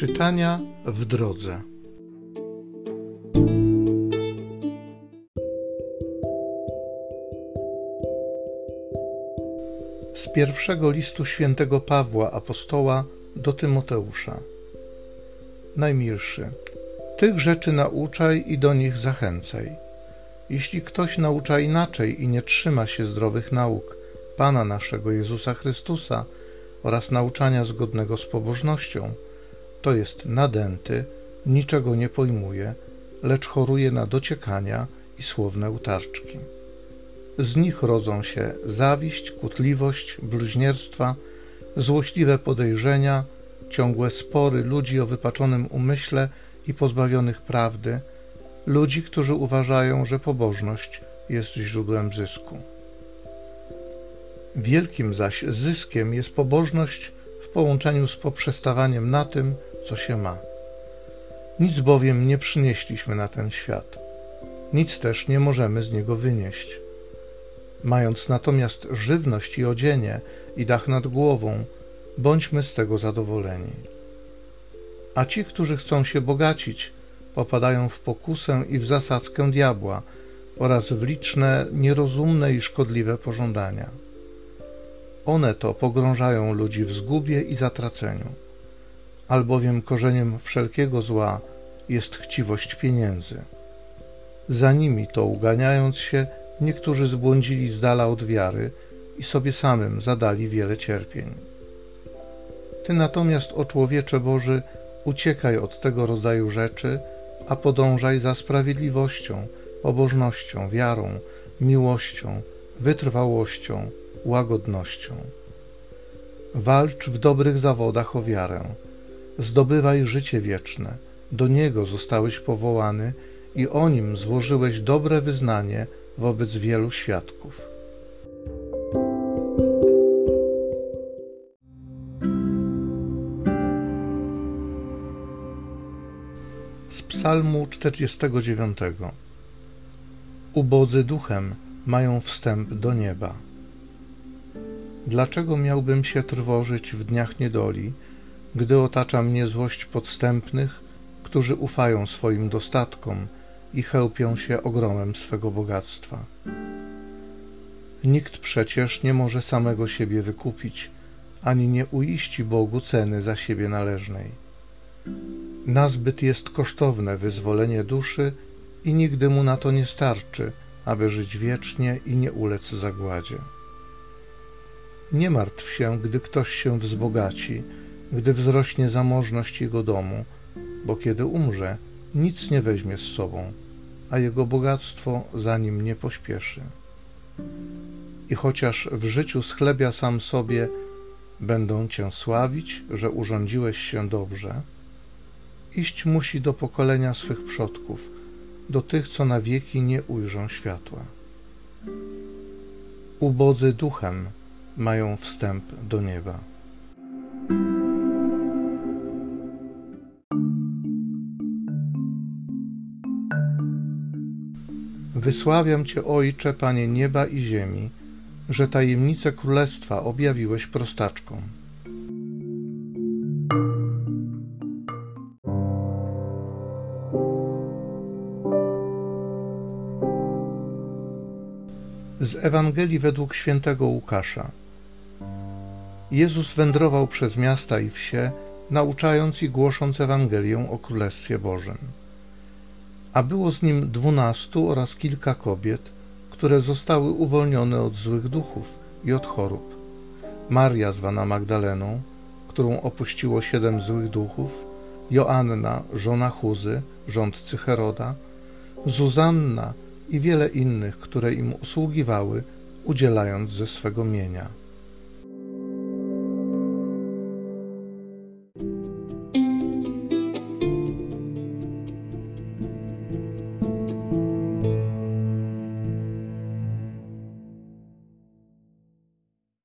Czytania w drodze. Z pierwszego listu świętego Pawła apostoła do Tymoteusza. Najmilszy, tych rzeczy nauczaj i do nich zachęcaj. Jeśli ktoś naucza inaczej i nie trzyma się zdrowych nauk Pana naszego Jezusa Chrystusa oraz nauczania zgodnego z pobożnością, to jest nadęty, niczego nie pojmuje, lecz choruje na dociekania i słowne utarczki. Z nich rodzą się zawiść, kutliwość, bluźnierstwa, złośliwe podejrzenia, ciągłe spory ludzi o wypaczonym umyśle i pozbawionych prawdy, ludzi, którzy uważają, że pobożność jest źródłem zysku. Wielkim zaś zyskiem jest pobożność w połączeniu z poprzestawaniem na tym, co się ma. Nic bowiem nie przynieśliśmy na ten świat, nic też nie możemy z niego wynieść. Mając natomiast żywność i odzienie i dach nad głową, bądźmy z tego zadowoleni. A ci, którzy chcą się bogacić, popadają w pokusę i w zasadzkę diabła oraz w liczne, nierozumne i szkodliwe pożądania. One to pogrążają ludzi w zgubie i zatraceniu, albowiem korzeniem wszelkiego zła jest chciwość pieniędzy. Za nimi to uganiając się, niektórzy zbłądzili z dala od wiary i sobie samym zadali wiele cierpień. Ty natomiast, o człowiecze Boży, uciekaj od tego rodzaju rzeczy, a podążaj za sprawiedliwością, pobożnością, wiarą, miłością, wytrwałością, łagodnością. Walcz w dobrych zawodach o wiarę. Zdobywaj życie wieczne. Do niego zostałeś powołany i o nim złożyłeś dobre wyznanie wobec wielu świadków. Z Psalmu 49 Ubodzy duchem mają wstęp do nieba. Dlaczego miałbym się trwożyć w dniach niedoli, gdy otacza mnie złość podstępnych, którzy ufają swoim dostatkom i chełpią się ogromem swego bogactwa? Nikt przecież nie może samego siebie wykupić, ani nie uiści Bogu ceny za siebie należnej. Nazbyt jest kosztowne wyzwolenie duszy i nigdy mu na to nie starczy, aby żyć wiecznie i nie ulec zagładzie. Nie martw się, gdy ktoś się wzbogaci, gdy wzrośnie zamożność jego domu, bo kiedy umrze, nic nie weźmie z sobą, a jego bogactwo za nim nie pośpieszy. I chociaż w życiu schlebia sam sobie, będą cię sławić, że urządziłeś się dobrze, iść musi do pokolenia swych przodków, do tych, co na wieki nie ujrzą światła. Ubodzy duchem, mają wstęp do nieba. Wysławiam Cię, Ojcze, Panie nieba i ziemi, że tajemnice królestwa objawiłeś prostaczkom. Z Ewangelii według świętego Łukasza. Jezus wędrował przez miasta i wsie, nauczając i głosząc Ewangelię o Królestwie Bożym. A było z nim dwunastu oraz kilka kobiet, które zostały uwolnione od złych duchów i od chorób. Maria, zwana Magdaleną, którą opuściło siedem złych duchów, Joanna, żona Chuzy, rządcy Heroda, Zuzanna i wiele innych, które im usługiwały, udzielając ze swego mienia.